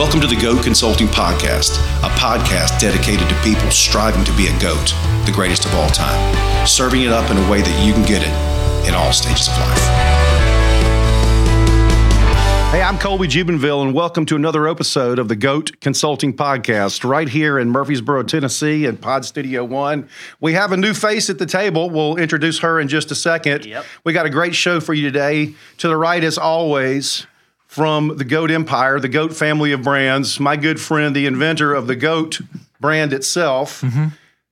Welcome to the GOAT Consulting Podcast, a podcast dedicated to people striving to be a GOAT, the greatest of all time, serving it up in a way that you can get it in all stages of life. Hey, I'm Colby Jubenville, and welcome to another episode of the GOAT Consulting Podcast right here in Murfreesboro, Tennessee, in Pod Studio One. We have a new face at the table. We'll introduce her in just a second. Yep. We got a great show for you today. To the right, as always, from the GOAT Empire, the GOAT family of brands, my good friend, the inventor of the GOAT brand itself,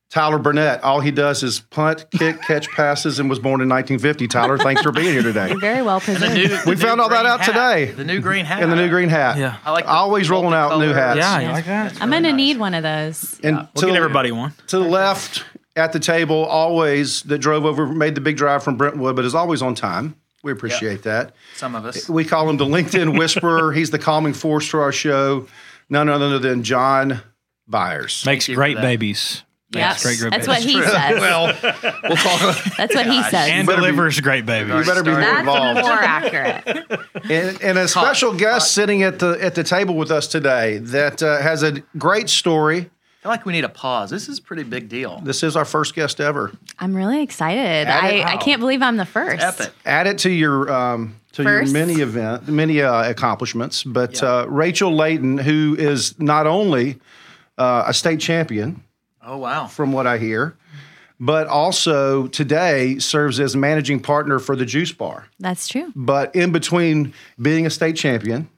Tyler Burnett. All he does is punt, kick, catch passes, and was born in 1950. Tyler, thanks for being here today. Very well And presented. new, We found all that out hat. today. The new green hat. And the new green hat. Yeah. I like the Always rolling out new hats. Yeah, Yeah. like that? I'm gonna need one of those. And We'll to, get the- everybody one. to the left at the table, always that drove over, made the big drive from Brentwood, but is always on time. We appreciate that. Some of us. We call him the LinkedIn Whisperer. He's the calming force to our show. None other than John Byers. Makes great babies. Yes, great, great that's babies. what he says. well, we'll talk. that's what he says. And better be- delivers great babies. You better be more that's involved. more accurate. And, and a special guest sitting at the at the table with us today that uh, has a great story. I feel like we need a pause. This is a pretty big deal. This is our first guest ever. I'm really excited. I, I can't believe I'm the first. Epic. Add it to your um, to First. your many event, many uh, accomplishments. But Yeah. uh, Rachel Layton, who is not only uh, a state champion, Oh wow. from what I hear, but also today serves as managing partner for the Juice Bar. That's true. But in between being a state champion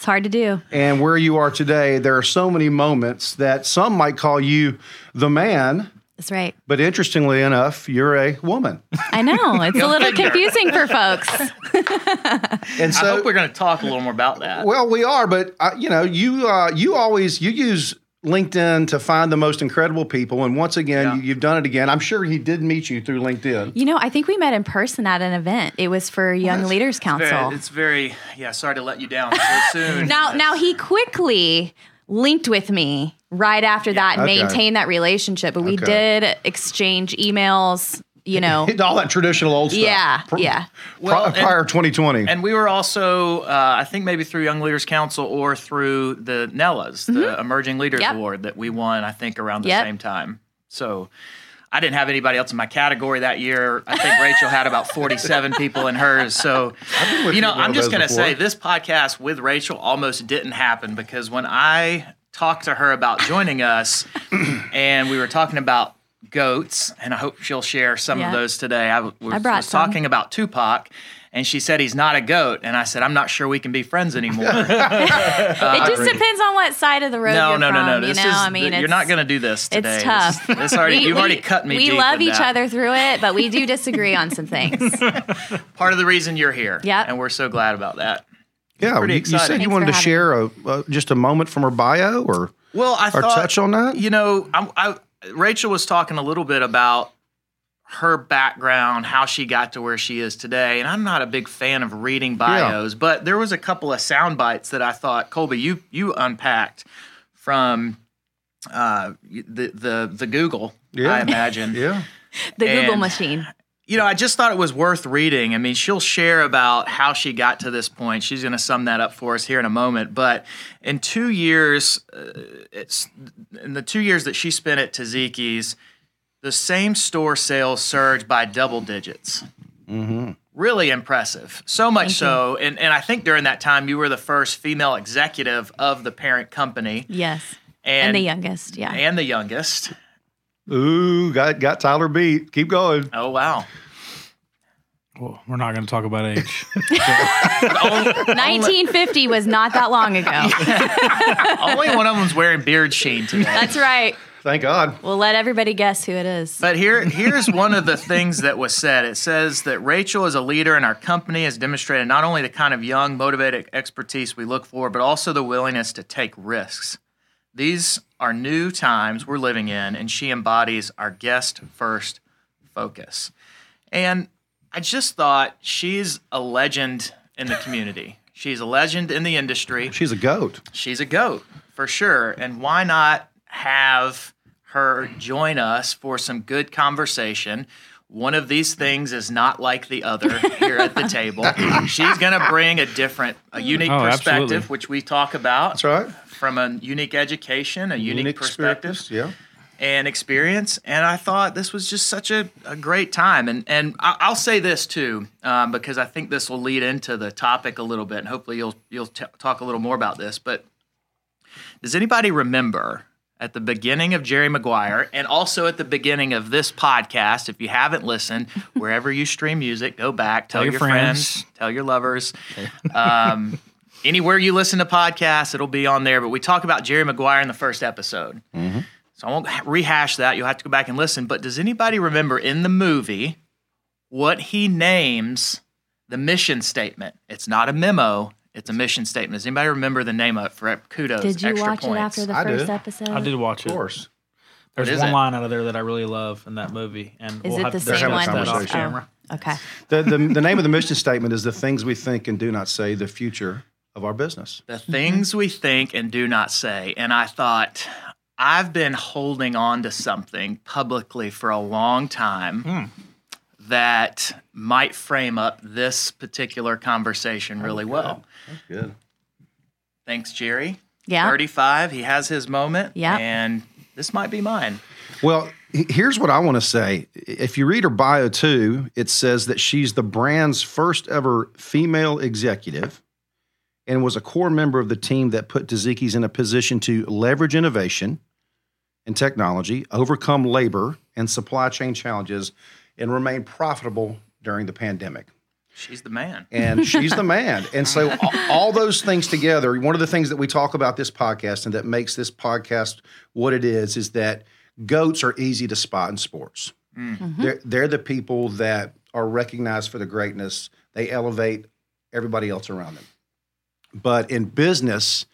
It's hard to do. and where you are today, there are so many moments that some might call you the man. That's right. But interestingly enough, you're a woman. I know it's a little confusing for folks. And I so, hope we're going to talk a little more about that. well, we are, but uh, you know, you uh, you always you use LinkedIn to find the most incredible people, and once again, Yeah. you, you've done it again. I'm sure he did meet you through LinkedIn. You know, I think we met in person at an event. It was for Young Leaders Council. Very, it's very. Yeah. Sorry to let you down so soon. Now, now he quickly linked with me right after that and Okay. maintained that relationship. But we Okay. did exchange emails. You know, All that traditional old stuff. yeah, Pr- yeah. Well, pri- prior 2020. And we were also, uh, I think maybe through Young Leaders Council or through the NELAs, the Emerging Leaders Yep. Award that we won, I think, around the Yep. same time. So I didn't have anybody else in my category that year. I think Rachel had about 47 people in hers. So, you know, I'm just going to say this podcast with Rachel almost didn't happen because when I talked to her about joining us and we were talking about goats, and I hope she'll share some Yeah. of those today. I w- was, I was some. talking about Tupac, and she said he's not a goat, and I said I'm not sure we can be friends anymore. it just depends on what side of the road no, you're no, no, no. from. This you know, is I mean, you're not going to do this today. It's tough. This, this already, We- you've already cut me. We deep love each that. other through it, but we do disagree on some things. Part of the reason you're here. Yep. and we're so glad about that. yeah, pretty you, you said exciting. you wanted to share a, uh, just a moment from her bio, or Well, I or thought touch on that. You know, I, I, Rachel was talking a little bit about her background, how she got to where she is today, and I'm not a big fan of reading bios, but there was a couple of sound bites that I thought Colby you you unpacked from uh, the the the Google, Yeah. I imagine. yeah, The Google machine. You know, I just thought it was worth reading. I mean, she'll share about how she got to this point. She's going to sum that up for us here in a moment. But in two years, uh, it's in the two years that she spent at Taziki's, the same store sales surged by double digits. Really impressive. So much so, and, and I think during that time you were the first female executive of the parent company, Yes. and, And, the youngest, yeah. and the youngest. Ooh, got got Tyler beat. Keep going. Oh wow! Well, we're not going to talk about age. 1950 was not that long ago. Only one of them's wearing beard sheen today. That's right. Thank God. We'll let everybody guess who it is. But here, here's one of the things that was said. It says that Rachel, as a leader in our company, has demonstrated not only the kind of young, motivated expertise we look for, but also the willingness to take risks. These are new times we're living in, and she embodies our guest first focus. And I just thought she's a legend in the community. She's a legend in the industry. She's a goat. She's a goat for sure. And why not have her join us for some good conversation? One of these things is not like the other here at the table. She's going to bring a different, a unique Oh, perspective, absolutely. which we talk about That's right. from a unique education, a unique, perspective experience, Yeah. and experience. And I thought this was just such a, a great time. And and I- I'll say this too, um, because I think this will lead into the topic a little bit, and hopefully you'll you'll t- talk a little more about this. But does anybody remember? At the beginning of Jerry Maguire, and also at the beginning of this podcast, if you haven't listened, wherever you stream music, go back, tell, your your, friends. friends. tell your lovers. Um, anywhere you listen to podcasts, it'll be on there. But we talk about Jerry Maguire in the first episode. So I won't rehash that. You'll have to go back and listen. But does anybody remember in the movie what he names the mission statement? It's not a memo. It's a mission statement. Does anybody remember the name of it for kudos? Did you extra watch points? it after the I first did. episode? I did watch it. Of course. There's What is one it? line out of there that I really love in that movie, and Is we'll it have the same have a one? discuss that off camera. Oh, okay. The, the, the name of the mission statement is the things we think and do not say, the future of our business. the things mm-hmm. we think and do not say. And I thought, I've been holding on to something publicly for a long time hmm. That might frame up this particular conversation oh, really well. That's good. Thanks, Jerry. Yeah. 35. He has his moment. Yeah. And this might be mine. Well, here's what I want to say. If you read her bio too, it says that she's the brand's first ever female executive and was a core member of the team that put Taziki's in a position to leverage innovation and technology, overcome labor and supply chain challenges, and remain profitable during the pandemic. She's the man. and she's the man. And so all, all those things together, one of the things that we talk about this podcast and that makes this podcast what it is is that goats are easy to spot in sports. Mm. Mm-hmm. They're they're the people that are recognized for the greatness. They elevate everybody else around them. But in business,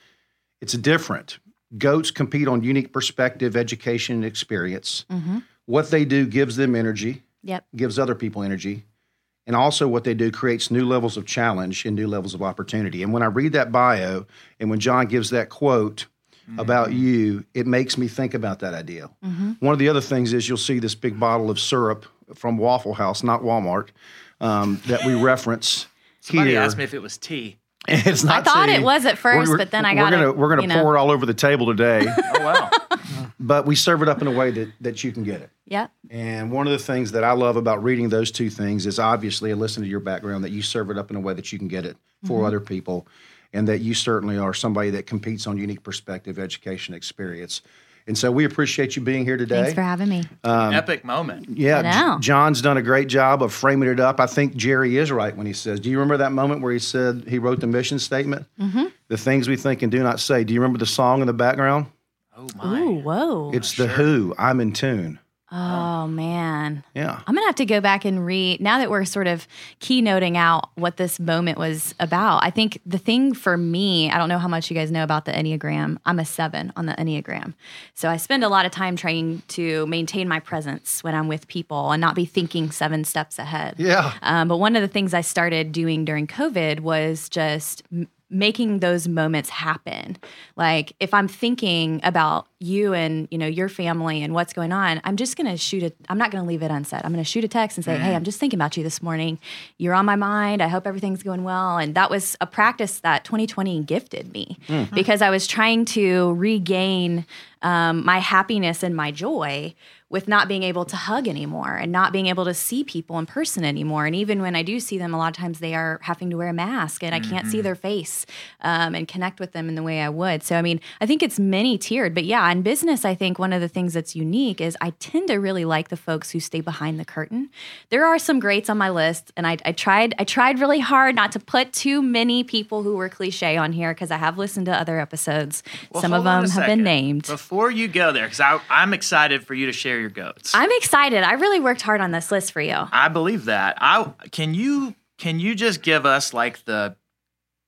it's different. Goats compete on unique perspective, education, and experience. Mm-hmm. What they do gives them energy Yep. gives other people energy. And also, what they do creates new levels of challenge and new levels of opportunity. And when I read that bio and when John gives that quote about you, it makes me think about that idea. One of the other things is you'll see this big bottle of syrup from Waffle House, not Walmart, um, that we reference Somebody here. asked me if it was tea. it's not I thought tea. it was at first, We're- but then I we're got gonna, it, We're going you to know. pour it all over the table today, Oh, wow. but we serve it up in a way that, that you can get it. Yep. And one of the things that I love about reading those two things is obviously, and listen to your background, that you serve it up in a way that you can get it for Mm-hmm. other people, and that you certainly are somebody that competes on unique perspective, education, experience. And so we appreciate you being here today. Thanks for having me. Epic moment. yeah, I know. J- John's done a great job of framing it up. I think Jerry is right when he says, "Do you remember that moment where he said he wrote the mission statement? Mm-hmm. The things we think and do not say." Do you remember the song in the background? Oh, my. Ooh, whoa. It's the Who. I'm in tune. Oh, man. Yeah. I'm going to have to go back and read. Now that we're sort of keynoting out what this moment was about, I think the thing for me, I don't know how much you guys know about the Enneagram. I'm a seven on the Enneagram. So I spend a lot of time trying to maintain my presence when I'm with people and not be thinking seven steps ahead. Yeah. Um, but one of the things I started doing during COVID was just m- making those moments happen. Like if I'm thinking about you and you know your family and what's going on, I'm just gonna shoot it. I'm not gonna leave it unsaid. I'm gonna shoot a text and say, "Hey, mm-hmm. I'm just thinking about you this morning. You're on my mind. I hope everything's going well." And that was a practice that 2020 gifted me mm. because I was trying to regain um, my happiness and my joy with not being able to hug anymore and not being able to see people in person anymore. And even when I do see them, a lot of times they are having to wear a mask and I can't see their face um, and connect with them in the way I would. So, I mean, I think it's many tiered. But yeah, in business, I think one of the things that's unique is I tend to really like the folks who stay behind the curtain. There are some greats on my list, and I, I tried I tried really hard not to put too many people who were cliche on here because I have listened to other episodes. Well, some of them have been named. Before you go there, because I'm excited for you to share your goats. I'm excited. I really worked hard on this list for you. I believe that. I can you can you just give us like the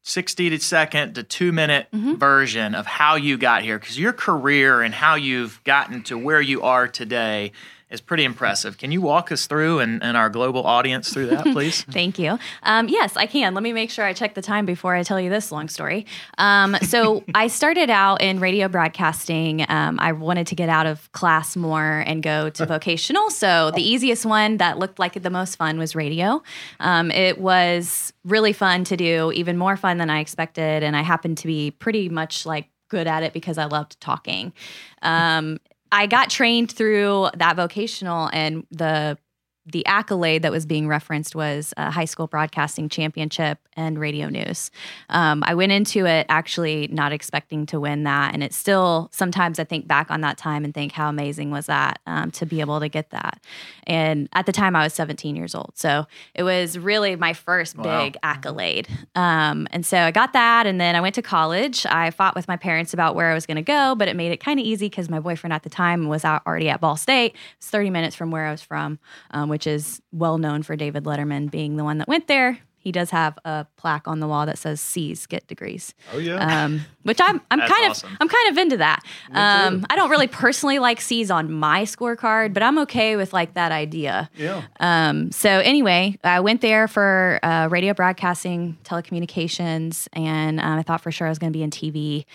60 to second to two minute Mm-hmm. version of how you got here because your career and how you've gotten to where you are today is pretty impressive. Can you walk us through and, and our global audience through that, please? Thank you. Um, yes, I can. Let me make sure I check the time before I tell you this long story. Um, so I started out in radio broadcasting. Um, I wanted to get out of class more and go to vocational. So the easiest one that looked like the most fun was radio. Um, it was really fun to do, even more fun than I expected, and I happened to be pretty much like good at it because I loved talking. Um, I got trained through that vocational and the the accolade that was being referenced was a high school broadcasting championship and radio news. Um, I went into it actually not expecting to win that, and it's still sometimes I think back on that time and think how amazing was that um, to be able to get that. And at the time I was 17 years old, so it was really my first Wow. big accolade. Um, and so I got that, and then I went to college. I fought with my parents about where I was going to go, but it made it kind of easy because my boyfriend at the time was out already at Ball State. It's 30 minutes from where I was from, um, which is well known for David Letterman being the one that went there. He does have a plaque on the wall that says "C's get degrees." Oh yeah. um, which I'm I'm That's kind awesome. of I'm kind of into that. Um, I don't really personally like C's on my scorecard, but I'm okay with like that idea. yeah. Um, so anyway, I went there for uh, radio broadcasting, telecommunications, and um, I thought for sure I was going to be in TV.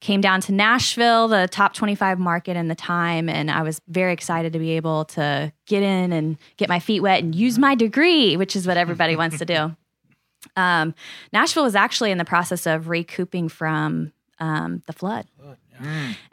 Came down to Nashville, the top 25 market in the time, and I was very excited to be able to get in and get my feet wet and use my degree, which is what everybody wants to do. Um, Nashville was actually in the process of recouping from um, the flood.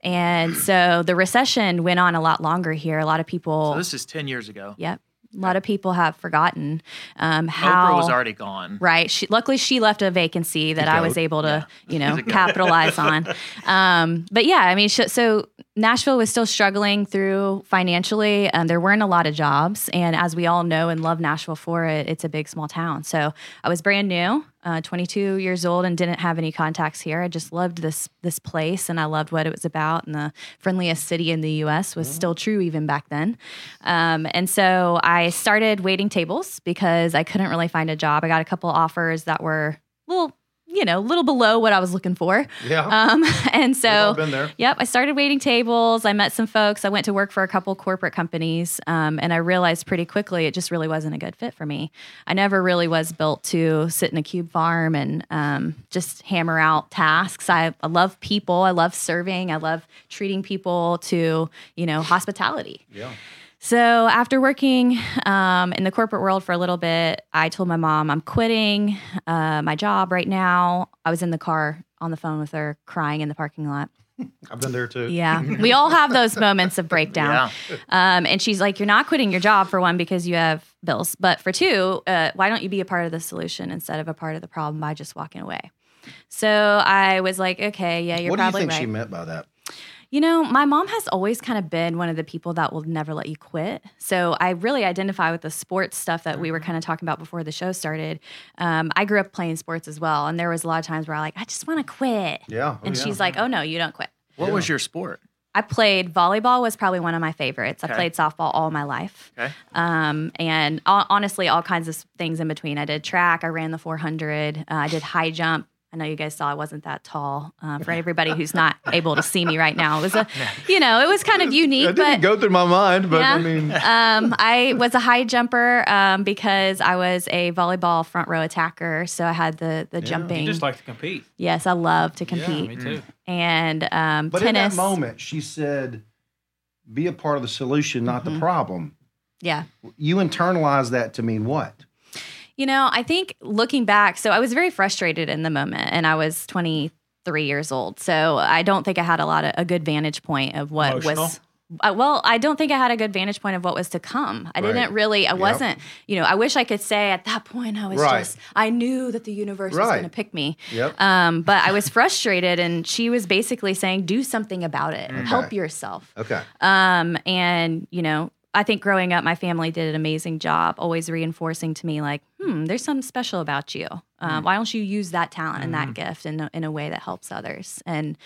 And so the recession went on a lot longer here. A lot of people, So this is 10 years ago. yep, a lot of people have forgotten um, how Oprah was already gone. Right. She, luckily, she left a vacancy that I was able to, you know, capitalize on. Um, but yeah, I mean, so Nashville was still struggling through financially. Um, there weren't a lot of jobs, and as we all know and love Nashville for it, it's a big small town. So I was brand new, uh, 22 years old, and didn't have any contacts here. I just loved this this place, and I loved what it was about. And the friendliest city in the U.S. was still true even back then. Um, and so I started waiting tables because I couldn't really find a job. I got a couple offers that were little, you know, a little below what I was looking for. Yeah. Um, and so, been there. yep, I started waiting tables. I met some folks. I went to work for a couple corporate companies, um, and I realized pretty quickly it just really wasn't a good fit for me. I never really was built to sit in a cube farm and um, just hammer out tasks. I, I love people. I love serving. I love treating people to, you know, hospitality. Yeah. So after working um, in the corporate world for a little bit, I told my mom I'm quitting uh, my job right now. I was in the car on the phone with her, crying in the parking lot. I've been there too. Yeah, we all have those moments of breakdown. Um, and she's like, "You're not quitting your job for one because you have bills, but for two, uh, why don't you be a part of the solution instead of a part of the problem by just walking away?" So I was like, "Okay, yeah, you're probably. right. what do you think right." she meant by that? You know, my mom has always kind of been one of the people that will never let you quit. So I really identify with the sports stuff that we were kind of talking about before the show started. Um, I grew up playing sports as well, and there was a lot of times where I like, I just want to quit. Yeah. Oh, and yeah. she's like, Oh no, you don't quit. What was your sport? I played volleyball was probably one of my favorites. I played softball all my life. Okay. Um, and ho- honestly, all kinds of things in between. I did track. I ran the 400. Uh, I did high jump. I know you guys saw I wasn't that tall. Uh, for everybody who's not able to see me right now, it was a, you know, it was kind of unique. That didn't but go through my mind, but I mean, um, I was a high jumper um, because I was a volleyball front row attacker. So I had the the jumping. You just like to compete. yes, I love to compete. Yeah, compete. me too. and um, but tennis. in that moment, she said, "Be a part of the solution, not Mm-hmm. the problem." yeah. You internalize that to mean what? You know, I think looking back, so I was very frustrated in the moment and I was 23 years old. So I don't think I had a lot of a good vantage point of what Emotional? was. Uh, well, I don't think I had a good vantage point of what was to come. I Right. didn't really, I Yep. wasn't, you know, I wish I could say at that point I was Right. just, I knew that the universe was going to pick me. Yep. Um, but I was frustrated and she was basically saying, do something about it, help yourself. Okay. Um, and you know, I think growing up, my family did an amazing job, always reinforcing to me like, "Hmm, there's something special about you. Mm. Why don't you use that talent and that gift in a, in a way that helps others?" And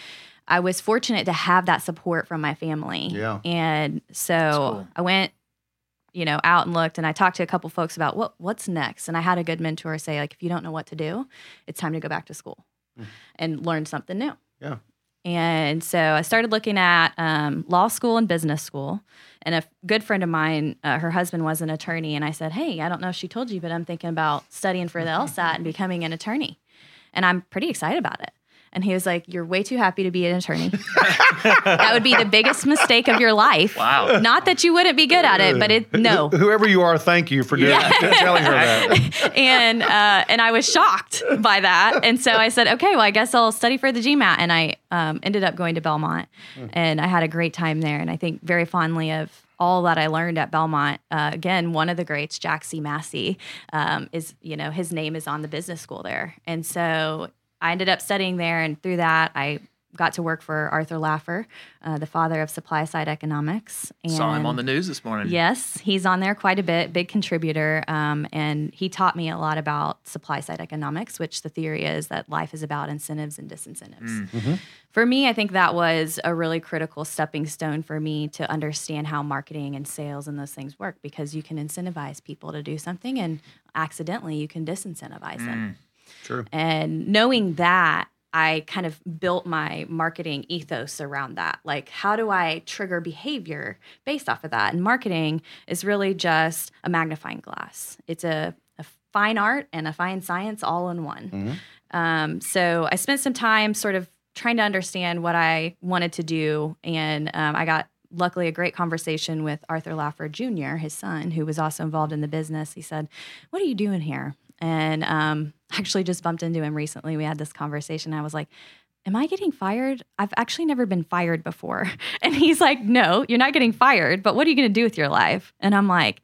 I was fortunate to have that support from my family. Yeah. And so cool. I went. you know, out and looked, and I talked to a couple folks about what what's next. And I had a good mentor say, like, if you don't know what to do, it's time to go back to school and learn something new. Yeah. And so I started looking at um, law school and business school. And a good friend of mine, uh, her husband was an attorney. And I said, Hey, I don't know if she told you, but I'm thinking about studying for the LSAT and becoming an attorney. And I'm pretty excited about it. And he was like, You're way too happy to be an attorney. that would be the biggest mistake of your life. Wow. Not that you wouldn't be good at it, but it, no. Whoever you are, thank you for doing, telling her that. and uh, and I was shocked by that. And so I said, okay, well, I guess I'll study for the GMAT. And I um, ended up going to Belmont, and I had a great time there. And I think very fondly of all that I learned at Belmont. Uh, again, one of the greats, Jack C. Massey, um, is you know his name is on the business school there, and so I ended up studying there. And through that, I got to work for Arthur Laffer, uh, the father of supply side economics. And Saw him on the news this morning. Yes, he's on there quite a bit, big contributor. Um, and he taught me a lot about supply side economics, which the theory is that life is about incentives and disincentives. For me, I think that was a really critical stepping stone for me to understand how marketing and sales and those things work because you can incentivize people to do something and accidentally you can disincentivize them. True. And knowing that, I kind of built my marketing ethos around that. Like, how do I trigger behavior based off of that? And marketing is really just a magnifying glass. It's a, a fine art and a fine science all in one. Um, so I spent some time sort of trying to understand what I wanted to do, and um, I got luckily a great conversation with Arthur Laffer Jr., his son, who was also involved in the business. He said, "What are you doing here?" And um, actually just bumped into him recently. We had this conversation. I was like, Am I getting fired? I've actually never been fired before. And he's like, No, you're not getting fired, but what are you going to do with your life? And I'm like,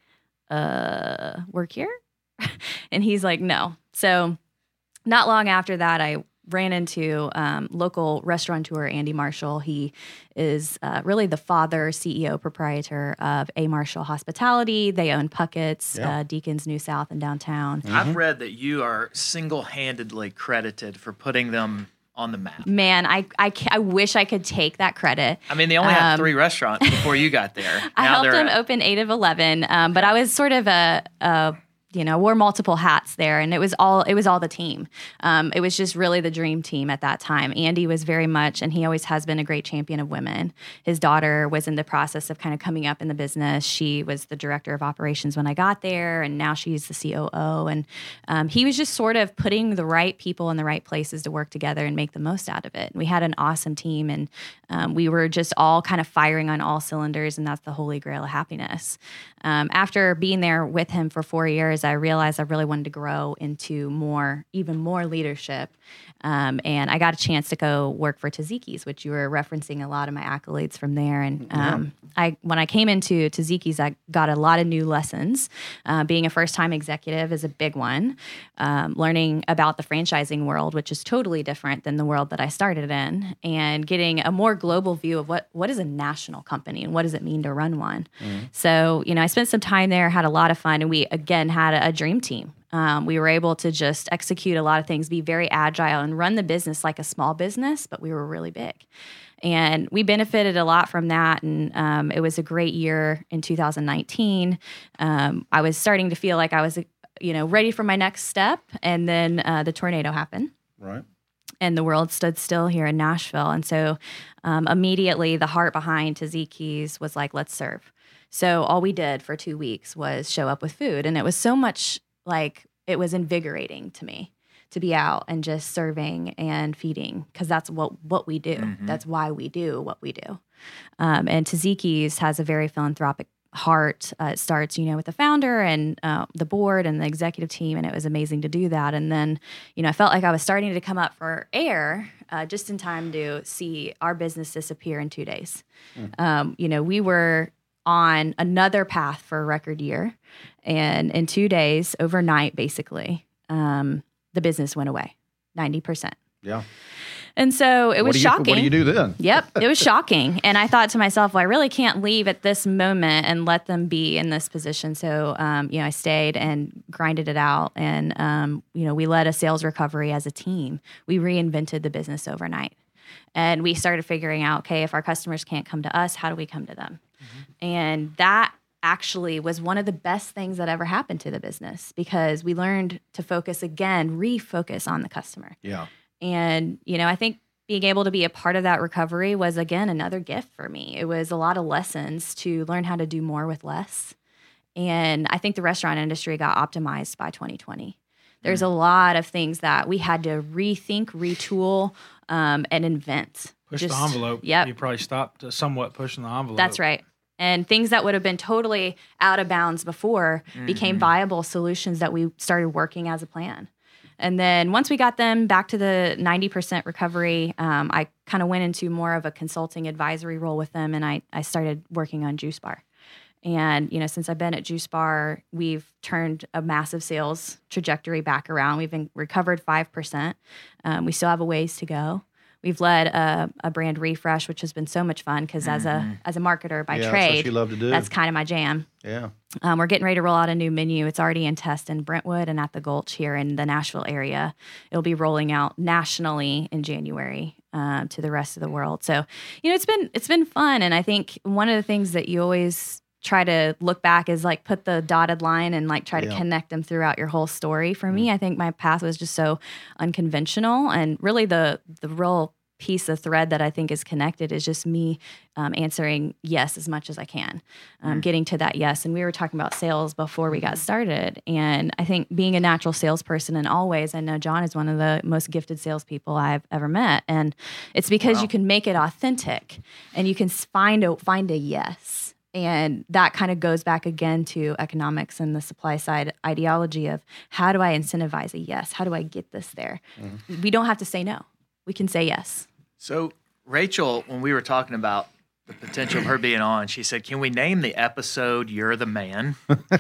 Uh, work here? and he's like, No. So, not long after that, I ran into um, local restaurateur Andy Marshall. He is uh, really the father, CEO, proprietor of A Marshall Hospitality. They own Puckett's, Yeah. uh, Deacons New South, and downtown. I've read that you are single-handedly credited for putting them on the map. Man, I, I, I wish I could take that credit. I mean, they only had Um, three restaurants before you got there. I Now helped they're at- open eight of 11, um, but I was sort of a, a you know, wore multiple hats there, and it was all it was all the team. Um, it was just really the dream team at that time. Andy was very much, and he always has been a great champion of women. His daughter was in the process of kind of coming up in the business. She was the director of operations when I got there, and now she's the COO. And um, he was just sort of putting the right people in the right places to work together and make the most out of it. We had an awesome team, and um, we were just all kind of firing on all cylinders, and that's the holy grail of happiness. Um, after being there with him for four years, I realized I really wanted to grow into more, even more leadership. Um, and I got a chance to go work for Taziki's, which you were referencing a lot of my accolades from there. And um, I, when I came into Taziki's, I got a lot of new lessons. Uh, being a first-time executive is a big one. Um, learning about the franchising world, which is totally different than the world that I started in, and getting a more global view of what what is a national company and what does it mean to run one. So, you know, I spent some time there, had a lot of fun, and we again had a, a dream team. Um, we were able to just execute a lot of things, be very agile, and run the business like a small business, but we were really big. And we benefited a lot from that. And um, it was a great year in 2019. Um, I was starting to feel like I was, you know, ready for my next step. And then uh, the tornado happened Right. and the world stood still here in Nashville. And so um, immediately the heart behind Taziki's was like, let's serve. So all we did for two weeks was show up with food. And it was so much like it was invigorating to me to be out and just serving and feeding because that's what, what we do. That's why we do what we do. Um, and Taziki's has a very philanthropic heart. Uh, it starts, you know, with the founder and uh, the board and the executive team, and it was amazing to do that. And then, you know, I felt like I was starting to come up for air uh, just in time to see our business disappear in two days. Um, you know, we were on another path for a record year, and in two days, overnight, basically, um, the business went away, ninety percent. Yeah. And so it was do you, shocking. What do you do then? Yep, it was shocking. And I thought to myself, well, I really can't leave at this moment and let them be in this position. So, um, you know, I stayed and grinded it out. And, um, you know, we led a sales recovery as a team. We reinvented the business overnight. And we started figuring out, okay, if our customers can't come to us, how do we come to them? And that actually was one of the best things that ever happened to the business because we learned to focus again, refocus on the customer. Yeah. And, you know, I think being able to be a part of that recovery was, again, another gift for me. It was a lot of lessons to learn how to do more with less. And I think the restaurant industry got optimized by 2020. There's a lot of things that we had to rethink, retool, um, and invent. Push Just- the envelope. Yeah, You probably stopped uh, somewhat pushing the envelope. That's right. And things that would have been totally out of bounds before became viable solutions that we started working as a plan. And then once we got them back to the 90% recovery, um, I kind of went into more of a consulting advisory role with them and I, I started working on Juice Bar. And, you know, since I've been at Juice Bar, we've turned a massive sales trajectory back around. We've been recovered 5%. Um, we still have a ways to go. We've led a, a brand refresh, which has been so much fun because as a as a marketer by Yeah, that's what trade, you love to do. that's kind of my jam. Yeah. Um, we're getting ready to roll out a new menu. It's already in test in Brentwood and at the Gulch here in the Nashville area. It'll be rolling out nationally in January um, to the rest of the world. So, you know, it's been it's been fun, and I think one of the things that you always try to look back is like put the dotted line and like try to connect them throughout your whole story. For me, I think my path was just so unconventional, and really the the real piece of thread that I think is connected is just me um, answering yes as much as I can, um, getting to that yes. And we were talking about sales before we got started, and I think being a natural salesperson and always, I know John is one of the most gifted salespeople I've ever met, and it's because you can make it authentic and you can find a find a yes. And that kind of goes back again to economics and the supply side ideology of how do I incentivize a yes? How do I get this there? We don't have to say no. We can say yes. So, Rachel, when we were talking about the potential of her being on, she said, "Can we name the episode "You're the Man"?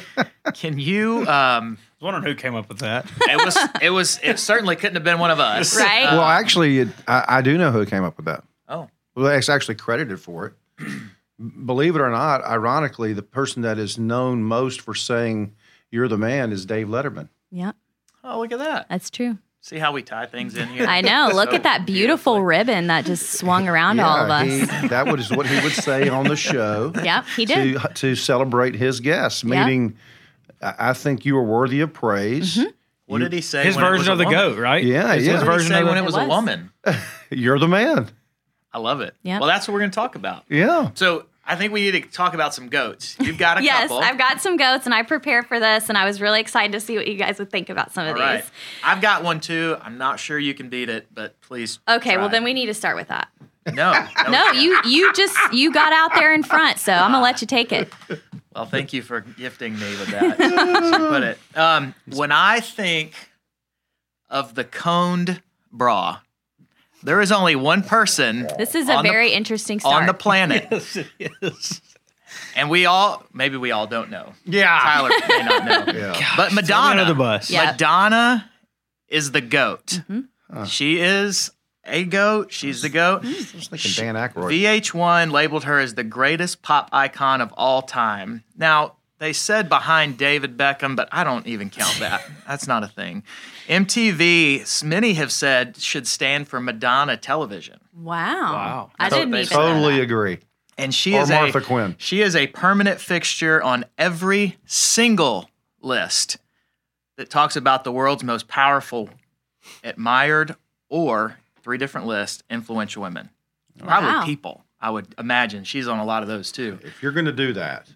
Can you?" Um, I was wondering who came up with that. it was. It was. It certainly couldn't have been one of us, Right? well, actually, it, I, I do know who came up with that. Oh, Well, it's actually credited for it. Believe it or not, ironically, the person that is known most for saying "You're the man" is Dave Letterman. Yep, oh, look at that! that's true. See how we tie things in here. I know. Look So at that beautiful ribbon that just swung around all of us. he- that was what he would say on the show. Yep, he did. to to celebrate his guests. Yeah. Meaning, I I think you are worthy of praise. Mm-hmm. What did he say? His when it was version a of the woman? goat, right? Yeah, It's yeah. His What he version say of when it was, It a woman? You're the man. I love it. Yep. Well, that's what we're going to talk about. Yeah. So I think we need to talk about some goats. You've got a Yes, couple. Yes, I've got some goats, and I prepared for this, and I was really excited to see what you guys would think about some of All right. these. I've got one too. I'm not sure you can beat it, but please. Okay, well then we need to start with that. No. No, you you just you got out there in front, so I'm gonna let you take it. Well, thank you for gifting me with that. as put it. Um, when I think of the coned bra, there is only one person This is a On the- very interesting start. on the planet, and we all maybe we all don't know. Yeah. Tyler may not know, Yeah. but Madonna. under the bus. Yeah. Madonna is the goat. Mm-hmm. She is a goat. She's the goat. I was thinking Dan Aykroyd. VH1 labeled her as the greatest pop icon of all time. Now, they said behind David Beckham, but I don't even count that. That's not a thing. MTV, many have said, should stand for Madonna Television. wow. Wow. I That's didn't even totally that. agree. And she Or is Martha a Quinn. she is a permanent fixture on every single list that talks about the world's most powerful, admired, or three different lists, influential women. Probably people, I would imagine. She's on a lot of those too. If you're going to do that,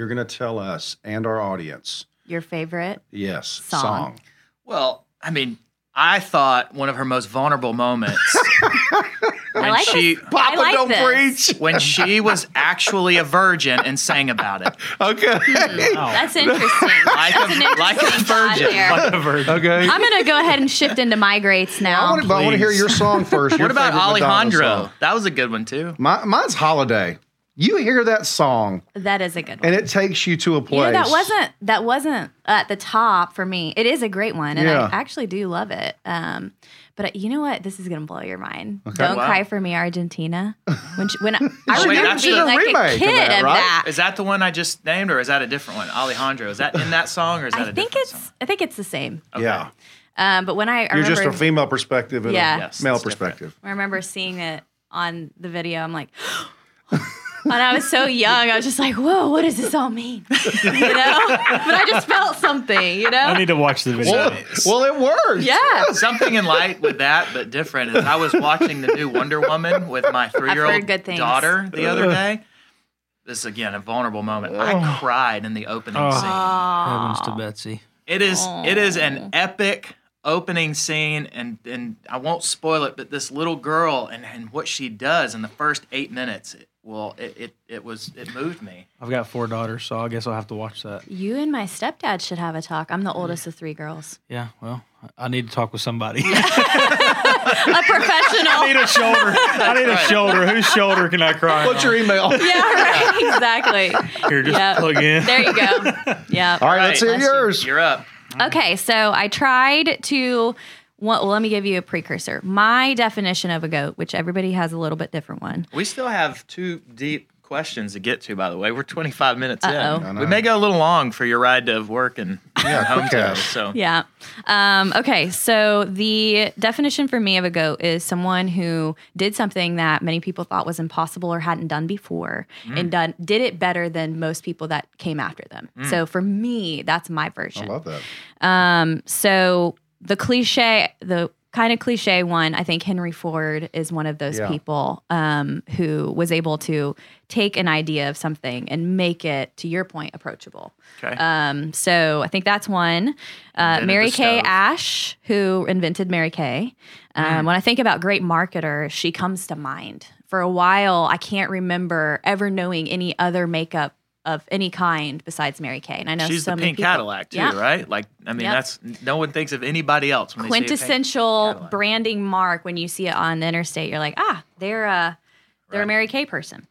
you're going to tell us and our audience, Your favorite? yes, Song. song. Well, I mean, I thought one of her most vulnerable moments when I like she this. I like this. when she was actually a virgin and sang about it. Okay. Hmm. Oh. That's interesting. Like That's a- an like a interesting thought virgin. okay. I'm gonna go ahead and shift into my greats now. want, I want to hear your song first. your What about Alejandro? song. That was a good one too. My, mine's Holiday. You hear that song, That is a good one. and it takes you to a place. You know that wasn't that wasn't at the top for me. It is a great one, and Yeah. I actually do love it. Um, but you know what? This is gonna blow your mind. Don't Wow. cry for me, Argentina. When she, when I, I wait, remember that's being the like remake a of kid that, of right? that. Is that the one I just named, or is that a different one? Alejandro. Is that in that song, or is that I a think different it's song? I think it's the same. Yeah. Um, but when I, I You're remember just a female perspective and Yeah. a Yes, male it's different. perspective. I remember seeing it on the video. I'm like, and I was so young. I was just like, "Whoa, what does this all mean?" You know. But I just felt something. You know. I need to watch the video. Well, well, it worked. yeah. Something in light with that, but different. Is I was watching the new Wonder Woman with my three-year-old heard good things. daughter the other day. This again a vulnerable moment. I cried in the opening Oh. scene. Heavens to Betsy. It is it is an epic opening scene and and I won't spoil it, but this little girl and, and what she does in the first eight minutes, it, well, it, it it was it moved me. I've got four daughters, so I guess I'll have to watch that. You and my stepdad should have a talk. I'm the oldest of three girls. Yeah, well, I need to talk with somebody. A professional. I need a shoulder. I need a shoulder. Whose shoulder can I cry? What's your email? yeah, right. Exactly. Here, just Yep. plug in. There you go. Yeah. All right, let's hear yours. You're up. Okay, so I tried to. Well, let me give you a precursor. My definition of a goat, which everybody has a little bit different one. We still have two deep questions to get to, by the way. We're 25 minutes Uh-oh. in. We may go a little long for your ride to work and Yeah, home quick today. So Yeah. Um, okay. So the definition for me of a goat is someone who did something that many people thought was impossible or hadn't done before, and done did it better than most people that came after them. So for me, that's my version. I love that. Um, so the cliche, the kind of cliche one, I think Henry Ford is one of those Yeah. people um, who was able to take an idea of something and make it, to your point, approachable. okay. Um, so I think that's one. Uh, Mary Kay stove. Ash, who invented Mary Kay. Um, Mm. When I think about great marketers, she comes to mind. For a while, I can't remember ever knowing any other makeup of any kind besides Mary Kay. And I know She's so the pink people- Cadillac too, Yeah. right? Like I mean, Yep. that's no one thinks of anybody else when they see a pink quintessential branding mark when you see it on the interstate. You're like, ah, they're a they're a Mary Kay person.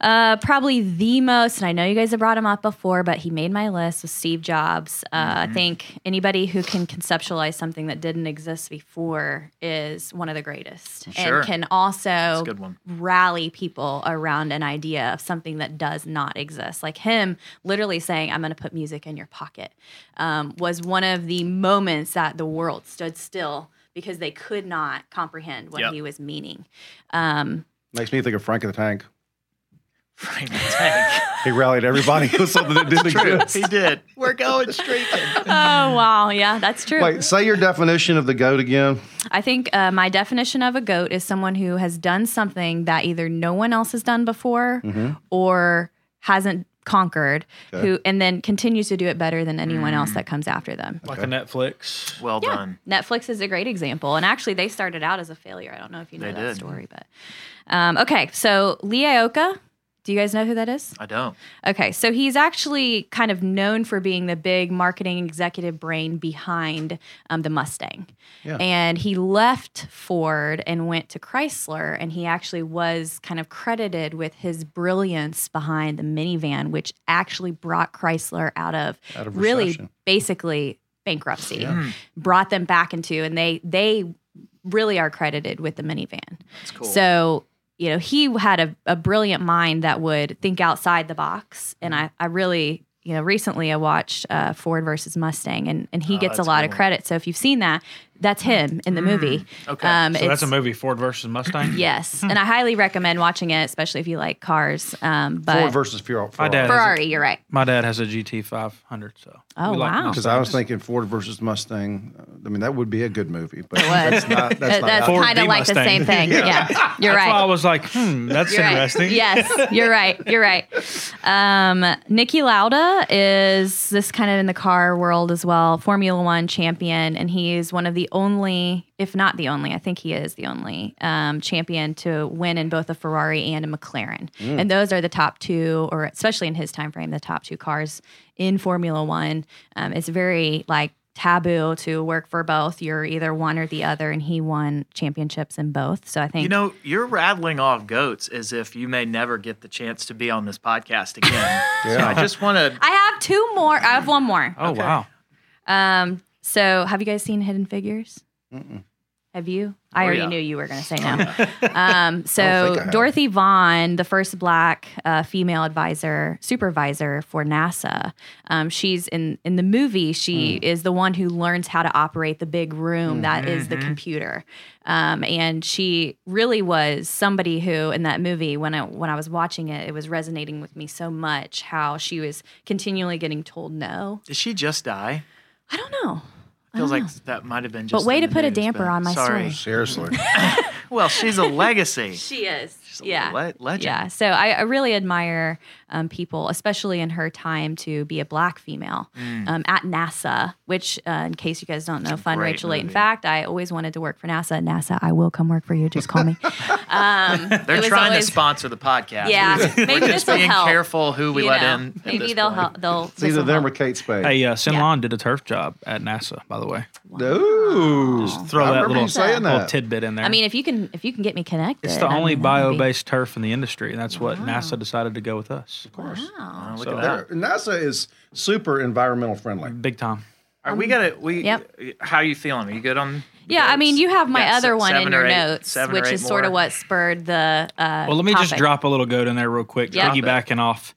Uh, probably the most, and I know you guys have brought him up before, but he made my list with Steve Jobs. Uh, Mm-hmm. I think anybody who can conceptualize something that didn't exist before is one of the greatest, Sure. and can also a good one. rally people around an idea of something that does not exist. Like him literally saying, I'm going to put music in your pocket, um, was one of the moments that the world stood still because they could not comprehend what Yep. he was meaning. Um, Makes me think of Frank the Tank. Frank the Tank. He rallied everybody with something that didn't True, exist. he did. We're going streaking. oh, wow. Yeah, that's true. Wait, say your definition of the goat again. I think uh, my definition of a goat is someone who has done something that either no one else has done before or hasn't conquered who and then continues to do it better than anyone else that comes after them. Like a Netflix. Well Yeah, done. Netflix is a great example, and actually, they started out as a failure. I don't know if you know They that did. story, but um, okay. So Lee Iacocca, do you guys know who that is? I don't. Okay, so he's actually kind of known for being the big marketing executive brain behind um, the Mustang. Yeah. And he left Ford and went to Chrysler, and he actually was kind of credited with his brilliance behind the minivan, which actually brought Chrysler out of, Out of really recession. basically bankruptcy, brought them back into, and they they really are credited with the minivan. It's cool. So, you know, he had a, a brilliant mind that would think outside the box. And I, I really, you know, recently I watched uh, Ford versus Mustang and, and he Oh, gets a lot of credit. So if you've seen that, that's him in the movie. okay. Um, So that's a movie, Ford versus Mustang. Yes. And I highly recommend watching it, especially if you like cars. Um, but Ford versus Ferrari. My dad- Ferrari, you're right. My dad has a GT 500, so. Oh, wow. Because I was thinking Ford versus Mustang. uh, I mean, that would be a good movie, but would. that's not. That's that's kind of v like the same thing. yeah. You're right. That's why I was like, hmm, that's You're right. interesting. Yes, you're right. You're right. Um, Niki Lauda is this kind of in the car world as well, Formula One champion, and he's one of the only, if not the only, I think he is the only um, champion to win in both a Ferrari and a McLaren, and those are the top two, or especially in his time frame, the top two cars in Formula One. Um, it's very like taboo to work for both. You're either one or the other, and he won championships in both. So I think You know, you're rattling off goats as if you may never get the chance to be on this podcast again. So I just want to. I have two more. I have one more. Oh, Okay. wow. Um, so have you guys seen Hidden Figures? Have you? I already yeah. knew you were going to say no. um, so think I have. Dorothy Vaughan, the first black uh, female advisor supervisor for NASA, um, she's in in the movie. She is the one who learns how to operate the big room that is the computer, um, and she really was somebody who in that movie when I when I was watching it, it was resonating with me so much how she was continually getting told no. Did she just die? I don't know. Feels like ah. that might have been just. But way to the put a damper on my sorry. story. Seriously. Well, she's a legacy. She is. a yeah. le- legend. Yeah. So I, I really admire um, people, especially in her time to be a black female um, at NASA, which, uh, in case you guys don't know, fun great Rachel Layton movie. fact, I always wanted to work for NASA. NASA, I will come work for you. Just call me. Um, They're trying always- to sponsor the podcast. Yeah. We're Maybe just this will being help. careful who we you let know, in. Maybe they'll point. help. They'll. It's either them or Kate Spade. Hey, uh, Sin Yeah. Lon did a turf job at NASA, by the way. Ooh. Just throw I that little, you saying little that. tidbit in there. I mean, if you can, if you can get me connected, it's the only mean, that would be- bio-based turf in the industry, and that's what NASA decided to go with us. Oh, look So- at that. NASA is super environmental friendly. Big time. All right, we got to. We. Yep. How you feeling? Are you good on? the Yeah, I mean, you have my got other one in your eight- notes, which eight is sort of what spurred the. Uh, Well, let me just drop a little goat in there real quick, Yep. piggybacking off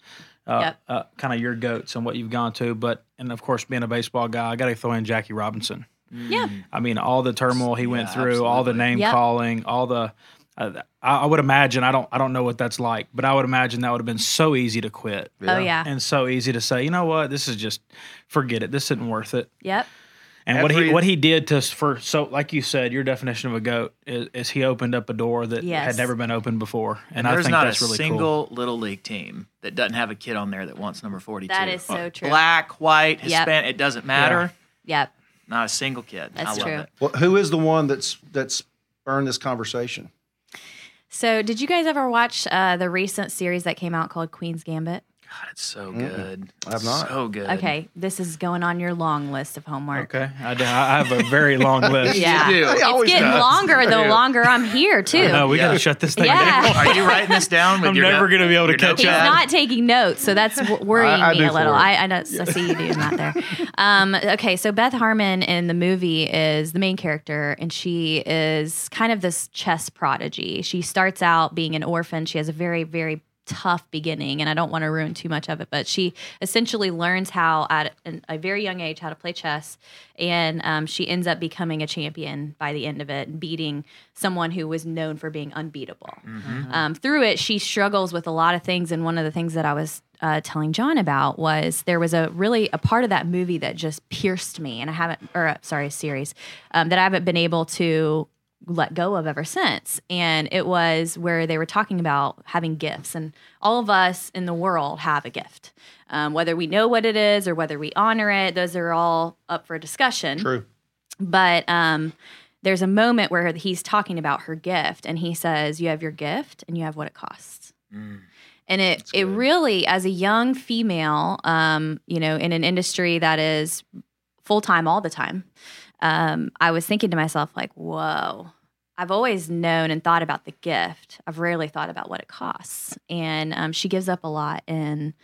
uh, Yep. uh, kind of your goats and what you've gone to. But, and of course, being a baseball guy, I got to throw in Jackie Robinson. Yeah. I mean, all the turmoil he went Yeah, through, all the name Yep. calling, all the. Uh, I, I would imagine I don't I don't know what that's like, but I would imagine that would have been so easy to quit Oh yeah. and so easy to say, you know what, this is just forget it. This isn't worth it. Yep. And what he what he did to s- for so like you said, your definition of a goat is, is he opened up a door that Yes. had never been opened before, and, I There's not a really single little league team that doesn't have a kid on there that wants number 42. That is so true. Black, white, Yep. Hispanic, it doesn't matter. Yep. Not a single kid. That's I love true. it. Well, who is the one that's that's earned this conversation? So, did you guys ever watch uh, the recent series that came out called Queen's Gambit? God, it's so good. I have not. So good. Okay, this is going on your long list of homework. Okay, I, do- I have a very long list. Yeah, You do. He it's always getting does. longer the longer I'm here too. No, we got Yeah. to shut this thing Yeah. down. Are you writing this down? With I'm your never note- gonna be able to your catch He's notepad? up. not taking notes, so that's w- worrying I- I me do a little. for it. I, I, know, I see you doing that there. Um, okay, so Beth Harmon in the movie is the main character, and she is kind of this chess prodigy. She starts out being an orphan. She has a very, very tough beginning, and I don't want to ruin too much of it, but she essentially learns how at a very young age how to play chess, and um, she ends up becoming a champion by the end of it, and beating someone who was known for being unbeatable. Um, through it, she struggles with a lot of things, and one of the things that I was uh, telling John about was there was a really a part of that movie that just pierced me, and I haven't, or uh, sorry, a series um, that I haven't been able to let go of ever since. And it was where they were talking about having gifts, and all of us in the world have a gift. Um, whether we know what it is or whether we honor it, those are all up for discussion True. but um, there's a moment where he's talking about her gift and he says you have your gift and you have what it costs and it it really as a young female um, you know in an industry that is full-time all the time um, i was thinking to myself like whoa i've always known and thought about the gift. I've rarely thought about what it costs. And um, she gives up a lot in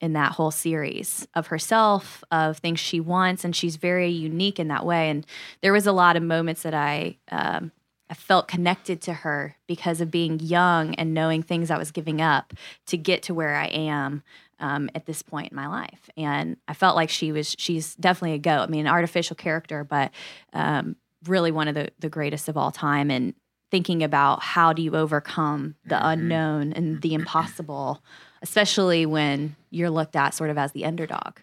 in that whole series of herself, of things she wants, and she's very unique in that way. And there was a lot of moments that I um, I felt connected to her because of being young and knowing things I was giving up to get to where I am um, at this point in my life. And I felt like she was she's definitely a goat. I mean, an artificial character, but um, really one of the the greatest of all time. And thinking about how do you overcome the unknown and the impossible, especially when you're looked at sort of as the underdog.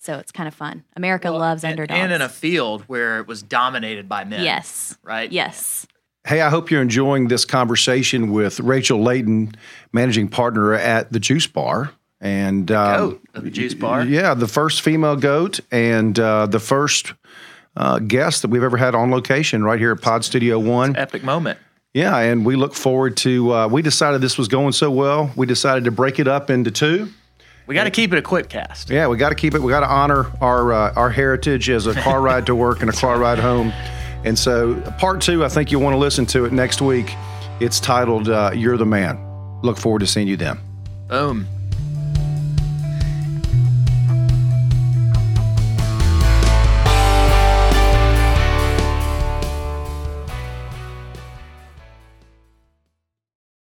So it's kind of fun. America loves and, underdogs. and in a field where it was dominated by men. yes, Right? yes. Hey, I hope you're enjoying this conversation with Rachel Layton, managing partner at the Juice Bar. And um, Goat of the Juice Bar. Yeah, the first female goat and uh, the first uh, guest that we've ever had on location right here at Pod Studio One. Epic moment. Yeah, and we look forward to. Uh, we decided this was going so well, we decided to break it up into two. We got to keep it a quick cast. Yeah, we got to keep it. We got to honor our uh, our heritage as a car ride to work and a car ride home. And so, part two, I think you'll want to listen to it next week. It's titled uh, "You're the Man." Look forward to seeing you then. Boom.